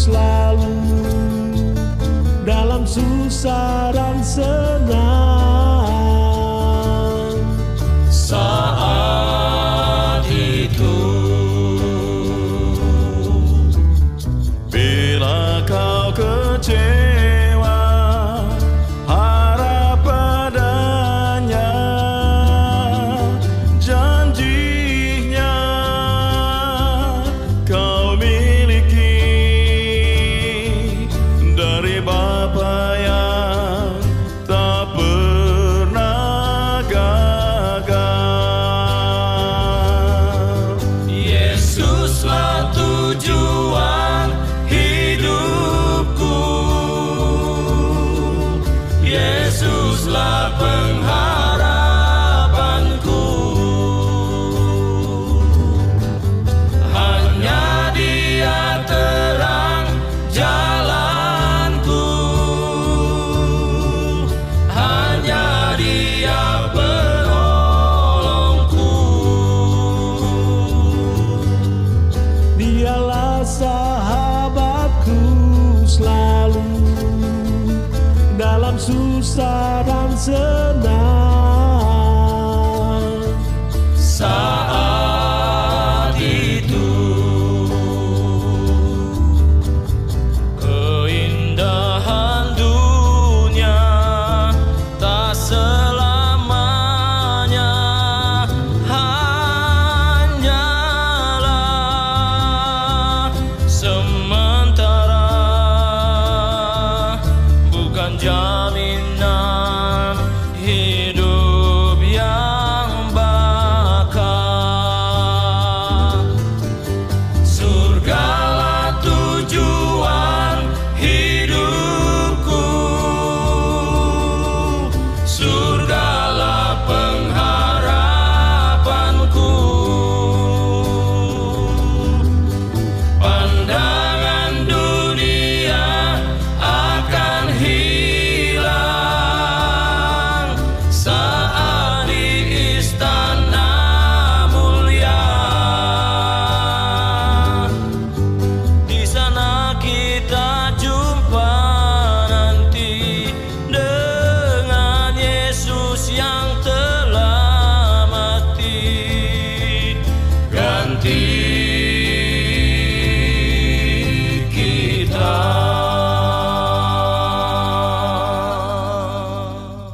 selalu dalam susah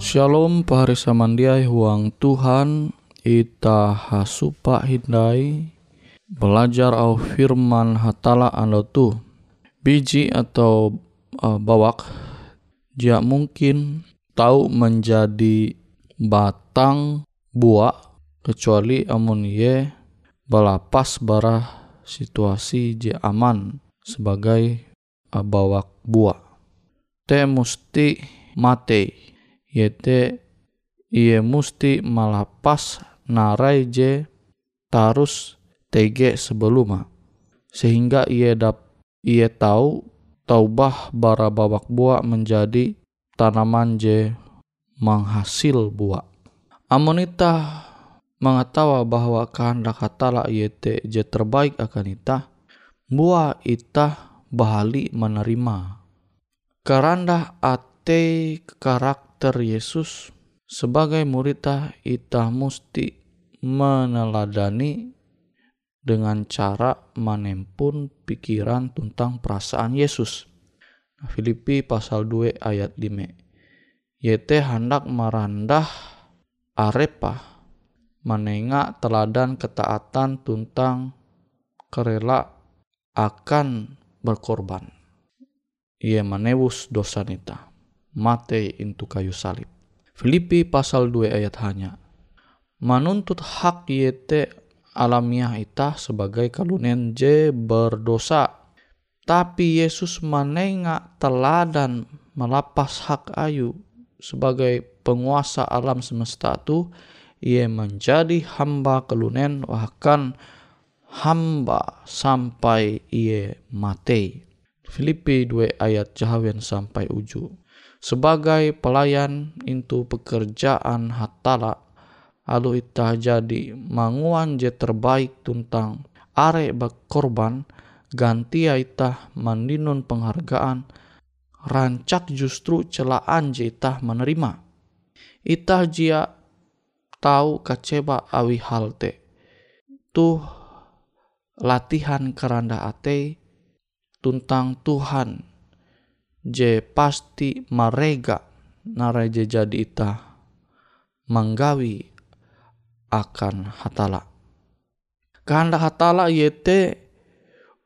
Shalom pahari samandiai huang Tuhan ita hasupa hindai belajar au firman hatala ando tu. Biji atau uh, bawak dia mungkin tahu menjadi batang buah kecuali amun ye balapas barah situasi je aman sebagai uh, bawak buah te musti mate yete ia musti malapas narai je tarus tege sebelumnya sehingga ia dap ia tahu taubah bara babak buah menjadi tanaman je menghasil buah. Amonita mengetawa bahwa kehendak hatala yete je terbaik akan ita, buah ita bahali menerima. Keranda ate karakter Yesus sebagai muridah ita musti meneladani dengan cara menempun pikiran tentang perasaan Yesus. Nah, Filipi pasal 2 ayat 5. Yete hendak merandah arepa menengak teladan ketaatan tentang kerela akan berkorban. Ia menewus dosa nita. Mate into kayu salib. Filipi pasal 2 ayat hanya. Menuntut hak yete alamiah ita sebagai kalunen je berdosa. Tapi Yesus menengah teladan melapas hak ayu sebagai penguasa alam semesta itu ia menjadi hamba kelunen bahkan hamba sampai ia mati. Filipi 2 ayat jahawen sampai uju. Sebagai pelayan itu pekerjaan hatala Lalu ita jadi manguan je terbaik tentang are korban ganti ita mandinun penghargaan rancak justru celaan je ita menerima. Ita jia tahu kaceba awi halte. Tuh latihan keranda ate tentang Tuhan je pasti marega naraje jadi ita manggawi akan hatala. Kehendak hatala yete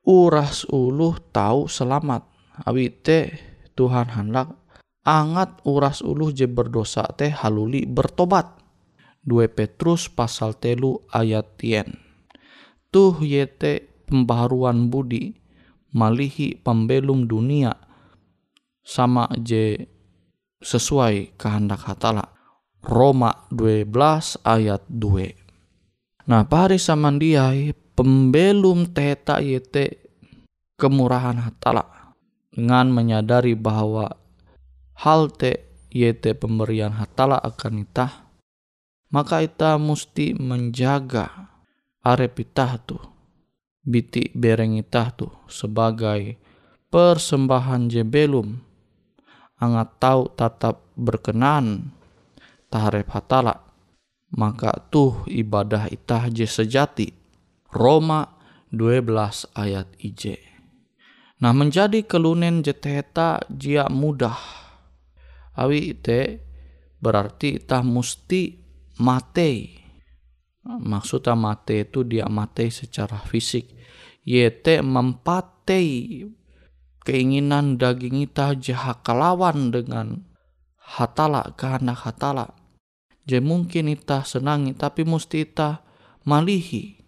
uras uluh tahu selamat. Awite Tuhan hendak angat uras uluh je berdosa teh haluli bertobat. 2 Petrus pasal telu ayat tien. Tuh yete pembaharuan budi malihi pembelum dunia sama je sesuai kehendak hatala. Roma 12 ayat 2. Nah, pari samandiai pembelum teta yete kemurahan hatala dengan menyadari bahwa hal te yete pemberian hatala akan ita maka ita mesti menjaga arep ita tu biti bereng ita tu sebagai persembahan je angat tahu tetap berkenan taharep hatala. Maka tuh ibadah itah je sejati. Roma 12 ayat IJ Nah menjadi kelunen jeteta jia mudah. Awi ite berarti itah musti mate maksudnya mate itu dia mate secara fisik. Yete mempatei keinginan daging ita jahat kelawan dengan hatala kehendak hatala Je mungkin ita senangi tapi mesti ita malihi.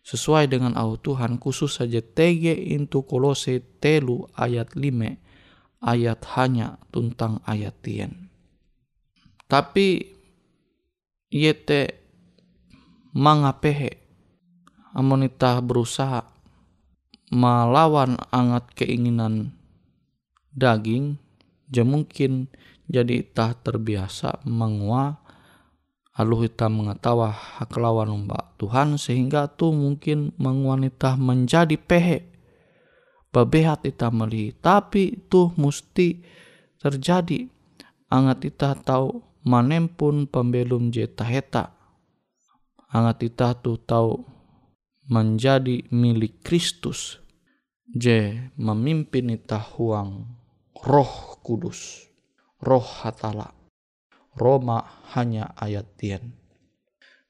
Sesuai dengan au Tuhan khusus saja tege into kolose telu ayat lime ayat hanya tentang ayat tien. Tapi yete mangapehe amonita berusaha melawan angat keinginan daging, je mungkin jadi tah terbiasa mengua alu kita mengetawa hak lawan mbak Tuhan sehingga tu mungkin menguanita menjadi pehe. Babehat kita meli tapi tuh mesti terjadi. Angat kita tahu manempun pembelum jeta heta angat kita tuh tahu menjadi milik Kristus je memimpin ita huang roh kudus roh hatala. Roma hanya ayat tien.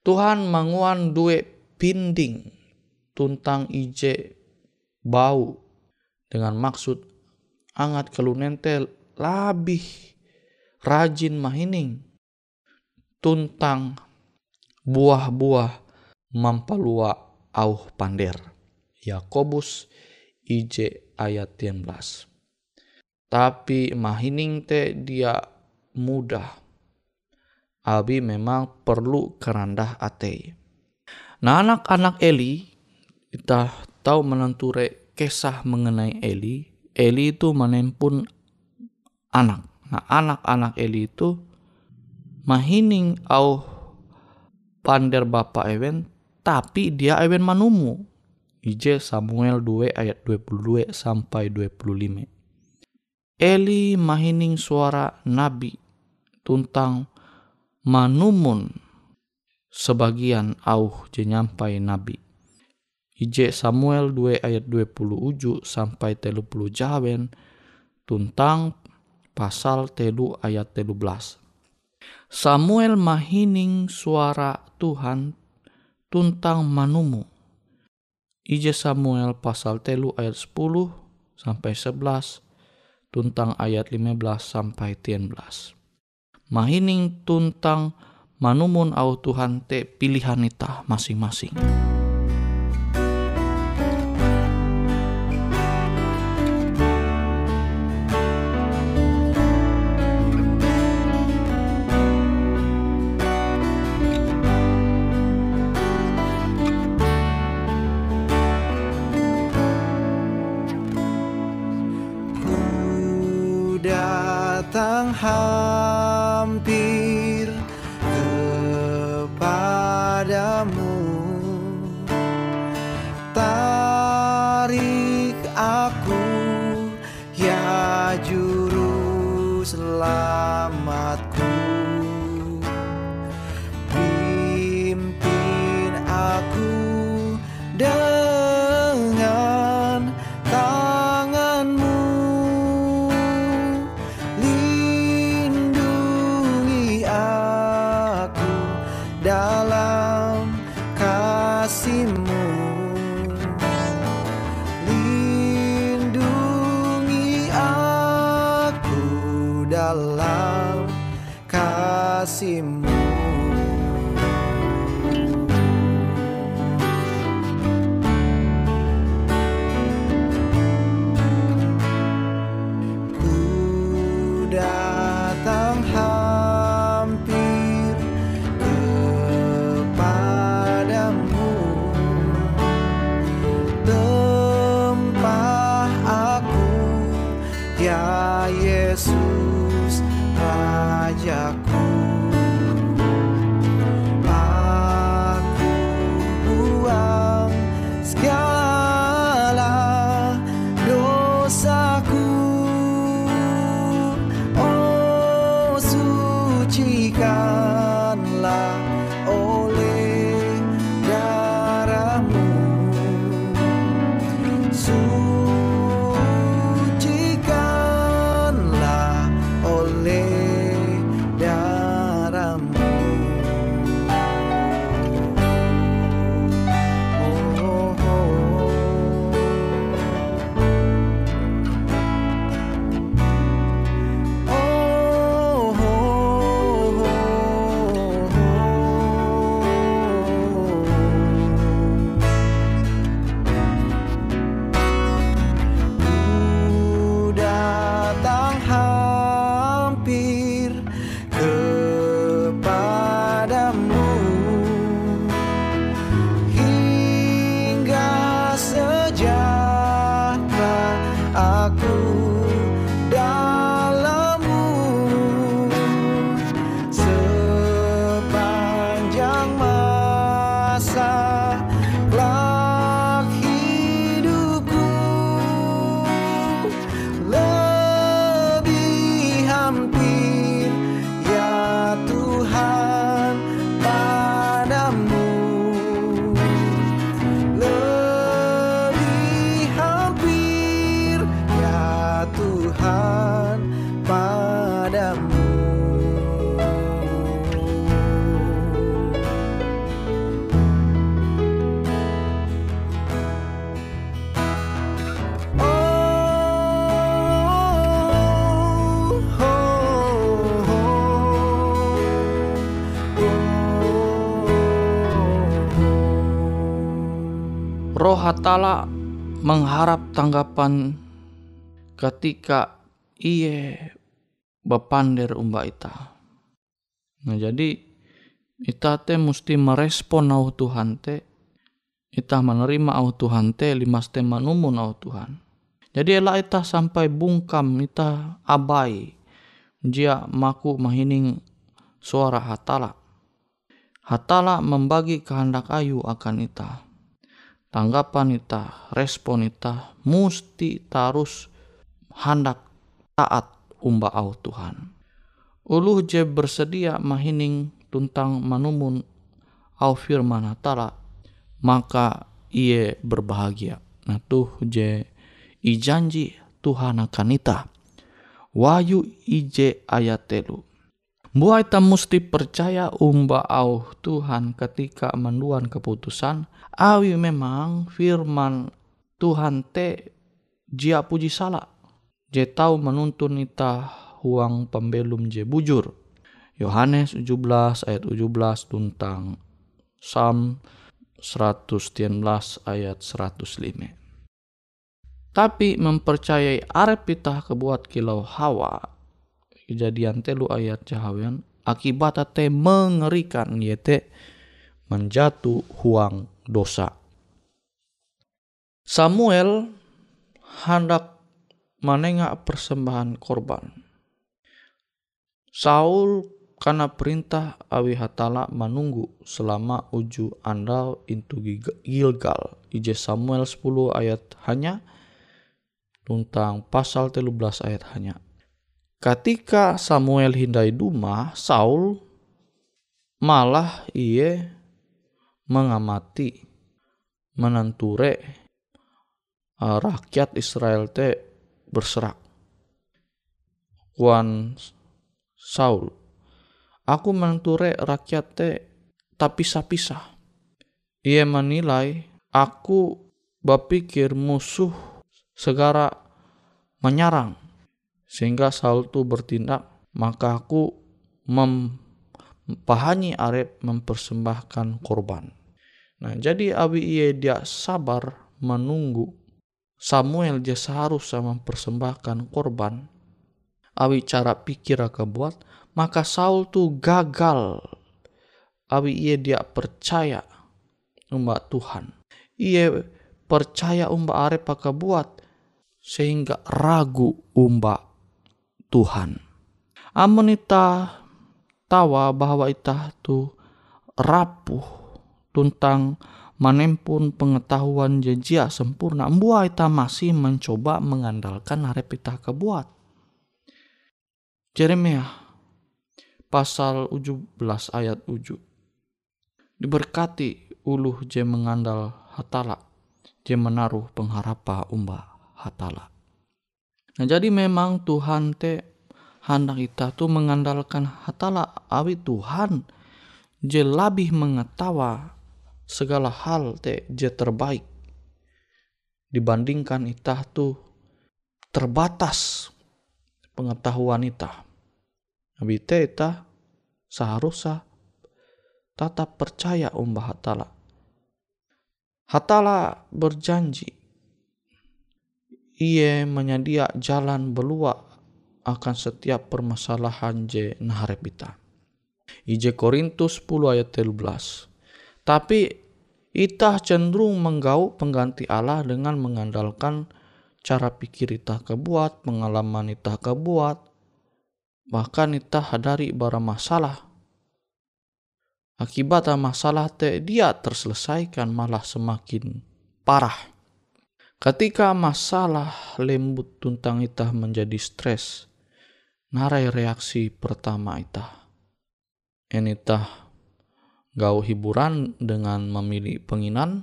Tuhan manguan dua pinding tuntang ije bau dengan maksud angat kelunente labih rajin mahining tuntang buah-buah mampalua au pander. Yakobus ije ayat 11 tapi mahining te dia mudah. Abi memang perlu kerendah ate. Nah anak-anak Eli, kita tahu menenture kisah mengenai Eli. Eli itu menempun anak. Nah anak-anak Eli itu mahining au pander bapak ewen tapi dia ewen manumu. Ije Samuel 2 ayat 22 sampai 25. Eli mahining suara nabi tuntang manumun sebagian auh jenyampai nabi. Ije Samuel 2 ayat 20 uju sampai telu puluh jawen tuntang pasal telu ayat telu belas. Samuel mahining suara Tuhan tuntang manumu. Ije Samuel pasal telu ayat 10 sampai 11 tuntang ayat 15 sampai 13. Mahining tuntang manumun au Tuhan te pilihan ita masing-masing. Juru Hatala mengharap tanggapan ketika ia bepander umba ita. Nah jadi ita te mesti merespon au Tuhan te ita menerima au Tuhan te limas te manumun au Tuhan. Jadi elak ita sampai bungkam ita abai jia maku mahining suara hatala. Hatala membagi kehendak ayu akan ita. Tanggapan ita, respon ita, musti tarus hendak taat umba au Tuhan. Uluh je bersedia mahining tuntang manumun au firman hatala, maka ia berbahagia. Nah tuh je ijanji Tuhan akan ita. Wahyu ije ayat telu. Buah ita musti percaya umba au Tuhan ketika menduan keputusan. Awi memang firman Tuhan te jia puji salah. Je tahu menuntun ita huang pembelum je bujur. Yohanes 17 ayat 17 tentang Psalm 113 ayat 105. Tapi mempercayai arep pitah kebuat kilau hawa. Kejadian telu ayat jahawian. Akibat te mengerikan yete menjatuh huang dosa. Samuel hendak menengah persembahan korban. Saul karena perintah awi hatala menunggu selama uju andal intu Gilgal. Ije Samuel 10 ayat hanya tentang pasal 13 ayat hanya. Ketika Samuel hindai duma, Saul malah ia mengamati menenture uh, rakyat Israel te berserak. Wan Saul, aku menenture rakyat te tapi pisah-pisah. Ia menilai aku berpikir musuh segera menyerang sehingga Saul itu bertindak maka aku mempahani Arep mempersembahkan korban. Nah jadi abi ia dia sabar menunggu Samuel dia seharusnya mempersembahkan korban. Abi cara pikir akan buat maka Saul tuh gagal. Abi ia dia percaya umat Tuhan. Ia percaya umba arep akan buat sehingga ragu umba Tuhan. Amun ita tawa bahwa ita tu rapuh tentang manempun pengetahuan jejia sempurna. Mbua ita masih mencoba mengandalkan harap ita kebuat. Jeremia pasal 17 ayat 7. Diberkati uluh je mengandal hatala, je menaruh pengharapa umba hatala. Nah jadi memang Tuhan te hendak kita tuh mengandalkan hatala awi Tuhan je lebih mengetawa segala hal te je terbaik dibandingkan kita tuh terbatas pengetahuan kita. Nabi te ita seharusnya tetap percaya umbah hatala. Hatala berjanji ia menyedia jalan belua akan setiap permasalahan je naharepita. Ije Korintus 10 ayat 13. Tapi itah cenderung menggau pengganti Allah dengan mengandalkan cara pikir itah kebuat, pengalaman itah kebuat, bahkan itah hadari bara masalah. Akibat masalah te dia terselesaikan malah semakin parah. Ketika masalah lembut tuntang itah menjadi stres, narai reaksi pertama itah. Enitah gau hiburan dengan memilih penginan,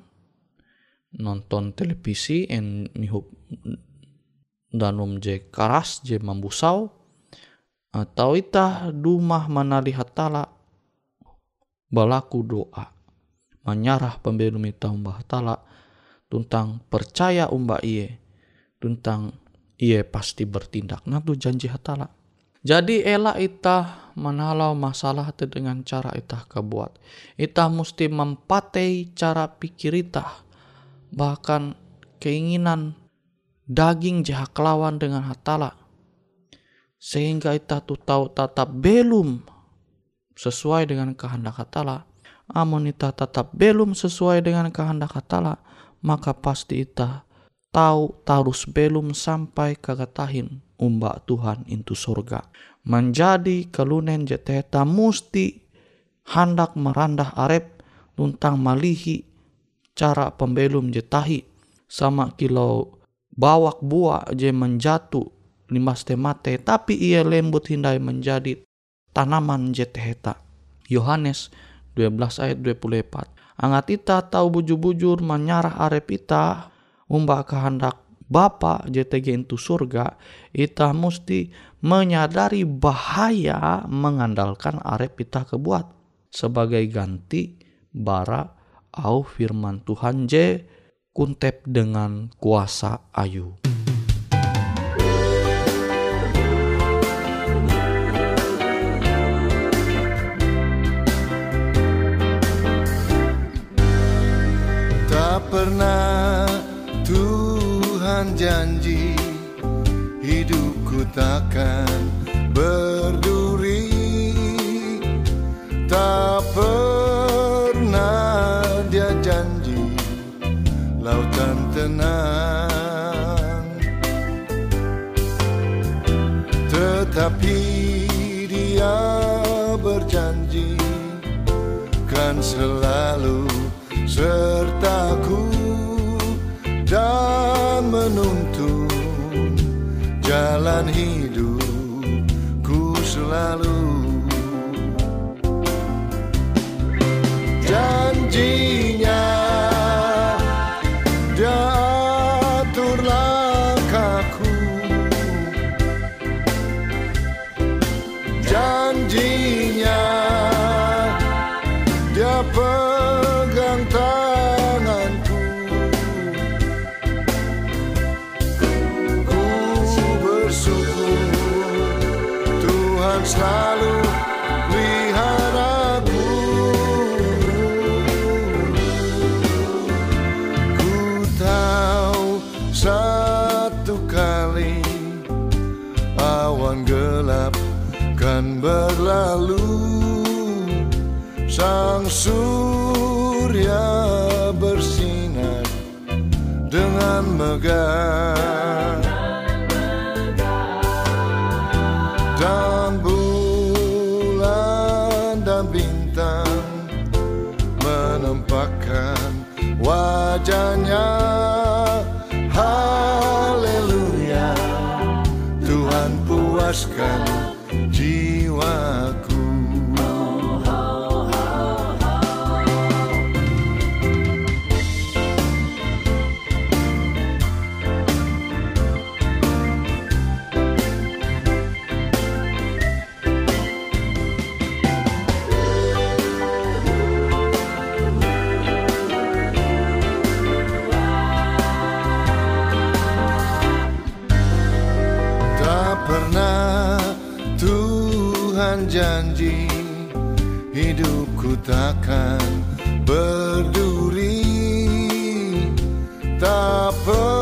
nonton televisi, en mihup danum je karas je membusau, atau itah dumah manali hatala balaku doa, menyarah pembelum itah umbah hatala, tentang percaya umba iye tentang iye pasti bertindak. Nah tu janji hatala. Jadi elak ita menalau masalah itu dengan cara ita kebuat. Ita mesti mempatei cara pikir ita bahkan keinginan daging jahat lawan dengan hatala. Sehingga ita tu tahu tetap belum sesuai dengan kehendak hatala. Amun ita tetap belum sesuai dengan kehendak hatala maka pasti ita tahu tarus belum sampai kagatahin umbak Tuhan itu surga menjadi kelunen jeteta musti hendak merandah arep tuntang malihi cara pembelum jetahi sama kilau bawak buah je menjatuh limas temate tapi ia lembut hindai menjadi tanaman jeteheta. Yohanes 12 ayat 24. Angat ita tahu bujur-bujur menyarah arep ita umba kehendak Bapa JTG itu surga, ita mesti menyadari bahaya mengandalkan arep ita kebuat sebagai ganti bara au firman Tuhan je kuntep dengan kuasa ayu. Pernah Tuhan janji Hidupku takkan berduri. Tak pernah dia janji Lautan tenang. Tetapi dia berjanji Kan selalu sertaku dan menuntun jalan hidupku selalu Sang surya bersinar dengan megah. Dan bulan dan bintang menampakkan wajahnya. Haleluya Tuhan puaskan pernah Tuhan janji Hidupku takkan berduri. Tak pernah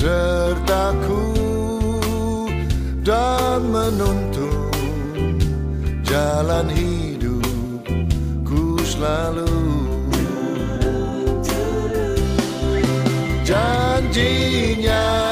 sertaku dan menuntun jalan hidupku selalu. Janjinya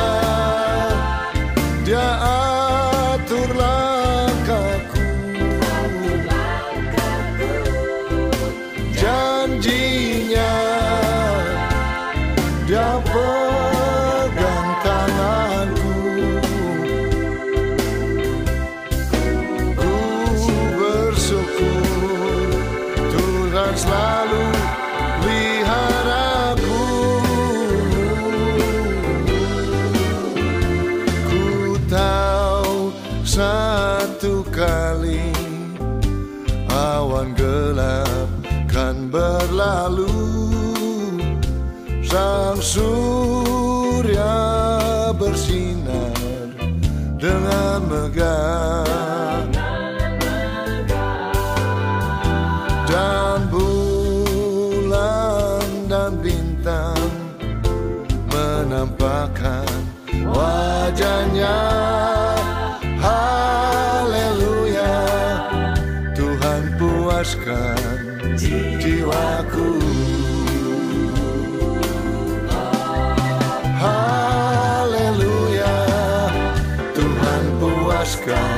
dan bulan dan bintang menampakkan wajahnya. Haleluya Tuhan puaskan jiwaku puaskan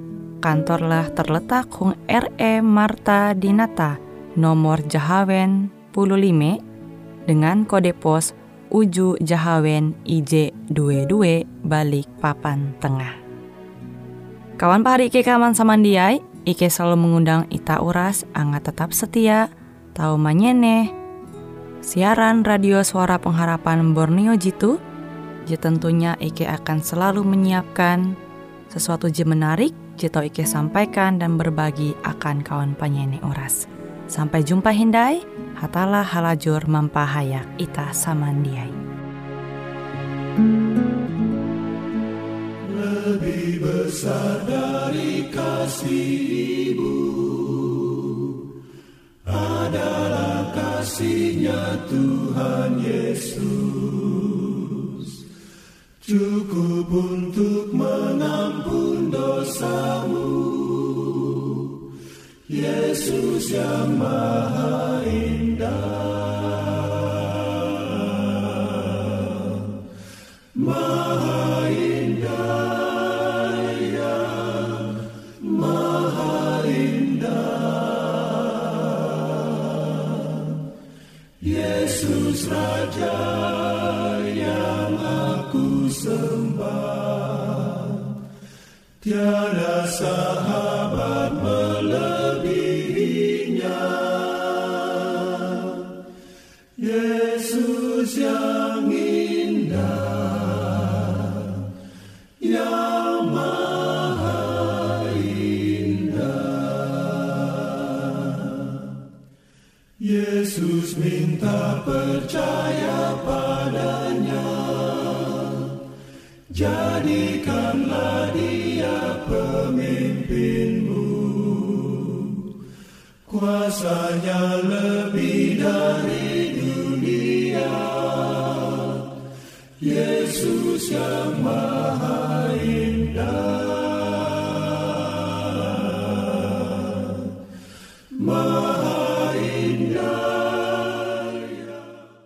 kantorlah terletak Hung RE Marta Dinata, nomor Jahawen 15 dengan kode pos Uju Jahawen IJ22 balik papan tengah. Kawan pahari Ike kaman samandiai, Ike selalu mengundang Ita Uras, angga tetap setia, tahu manyene, siaran radio suara pengharapan Borneo Jitu, je tentunya Ike akan selalu menyiapkan sesuatu je menarik, Jito Ike sampaikan dan berbagi akan kawan penyanyi Oras. Sampai jumpa Hindai, hatalah halajur mampahayak ita samandiai. Lebih besar dari kasih ibu adalah kasihnya Tuhan Yesus. Cukup untuk mengampun dosamu. Yesus yang maha indah. Tiada sahabat melebihinya. Yesus yang indah, yang maha indah. Yesus minta percaya Kuasanya lebih dari dunia, Yesus yang maha